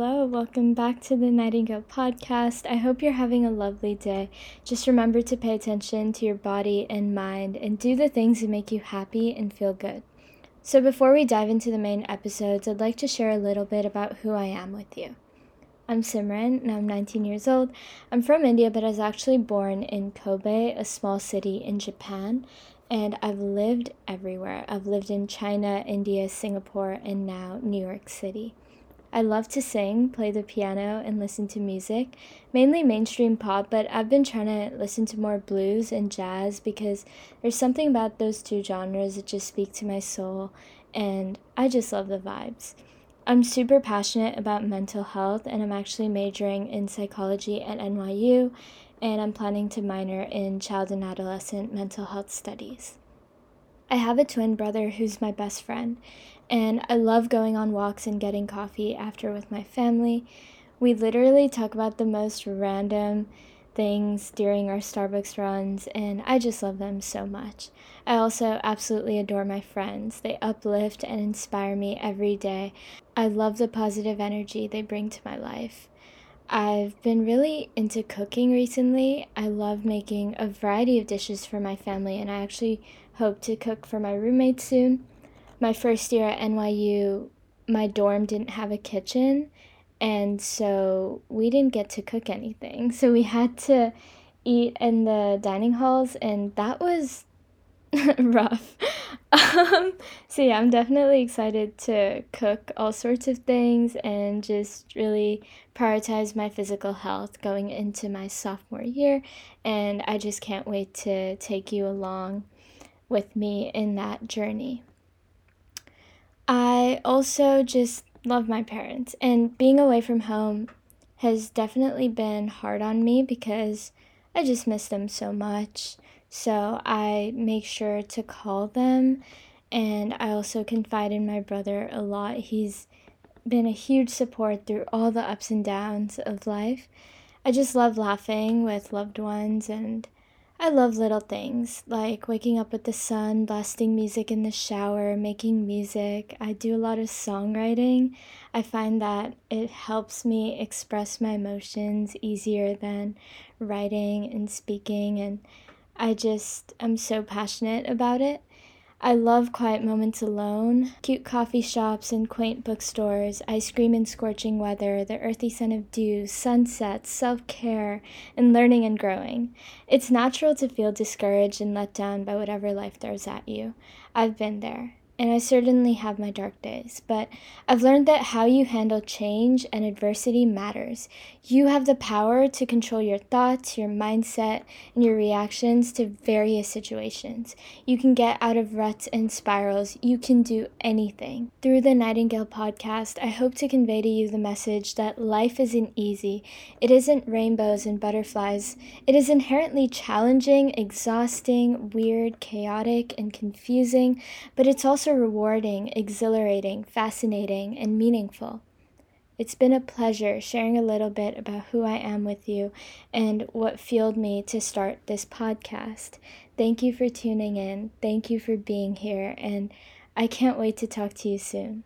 Hello, welcome back to the Nightingale podcast. I hope you're having a lovely day. Just remember to pay attention to your body and mind and do the things that make you happy and feel good. So, before we dive into the main episodes, I'd like to share a little bit about who I am with you. I'm Simran and I'm 19 years old. I'm from India, but I was actually born in Kobe, a small city in Japan, and I've lived everywhere. I've lived in China, India, Singapore, and now New York City. I love to sing, play the piano, and listen to music, mainly mainstream pop, but I've been trying to listen to more blues and jazz because there's something about those two genres that just speak to my soul, and I just love the vibes. I'm super passionate about mental health, and I'm actually majoring in psychology at NYU, and I'm planning to minor in child and adolescent mental health studies. I have a twin brother who's my best friend, and I love going on walks and getting coffee after with my family. We literally talk about the most random things during our Starbucks runs, and I just love them so much. I also absolutely adore my friends. They uplift and inspire me every day. I love the positive energy they bring to my life. I've been really into cooking recently. I love making a variety of dishes for my family, and I actually hope to cook for my roommates soon my first year at NYU, my dorm didn't have a kitchen, and so we didn't get to cook anything. So we had to eat in the dining halls, and that was rough. Um, so yeah, I'm definitely excited to cook all sorts of things and just really prioritize my physical health going into my sophomore year. And I just can't wait to take you along with me in that journey. I also just love my parents, and being away from home has definitely been hard on me because I just miss them so much. So I make sure to call them, and I also confide in my brother a lot. He's been a huge support through all the ups and downs of life. I just love laughing with loved ones and I love little things like waking up with the sun, blasting music in the shower, making music. I do a lot of songwriting. I find that it helps me express my emotions easier than writing and speaking, and I just am so passionate about it. I love quiet moments alone, cute coffee shops and quaint bookstores, ice cream in scorching weather, the earthy scent of dew, sunsets, self care, and learning and growing. It's natural to feel discouraged and let down by whatever life throws at you. I've been there and I certainly have my dark days, but I've learned that how you handle change and adversity matters. You have the power to control your thoughts, your mindset, and your reactions to various situations. You can get out of ruts and spirals. You can do anything. Through the Nightingale podcast, I hope to convey to you the message that life isn't easy. It isn't rainbows and butterflies. It is inherently challenging, exhausting, weird, chaotic, and confusing, but it's also also rewarding, exhilarating, fascinating, and meaningful. It's been a pleasure sharing a little bit about who I am with you and what fueled me to start this podcast. Thank you for tuning in. Thank you for being here, and I can't wait to talk to you soon.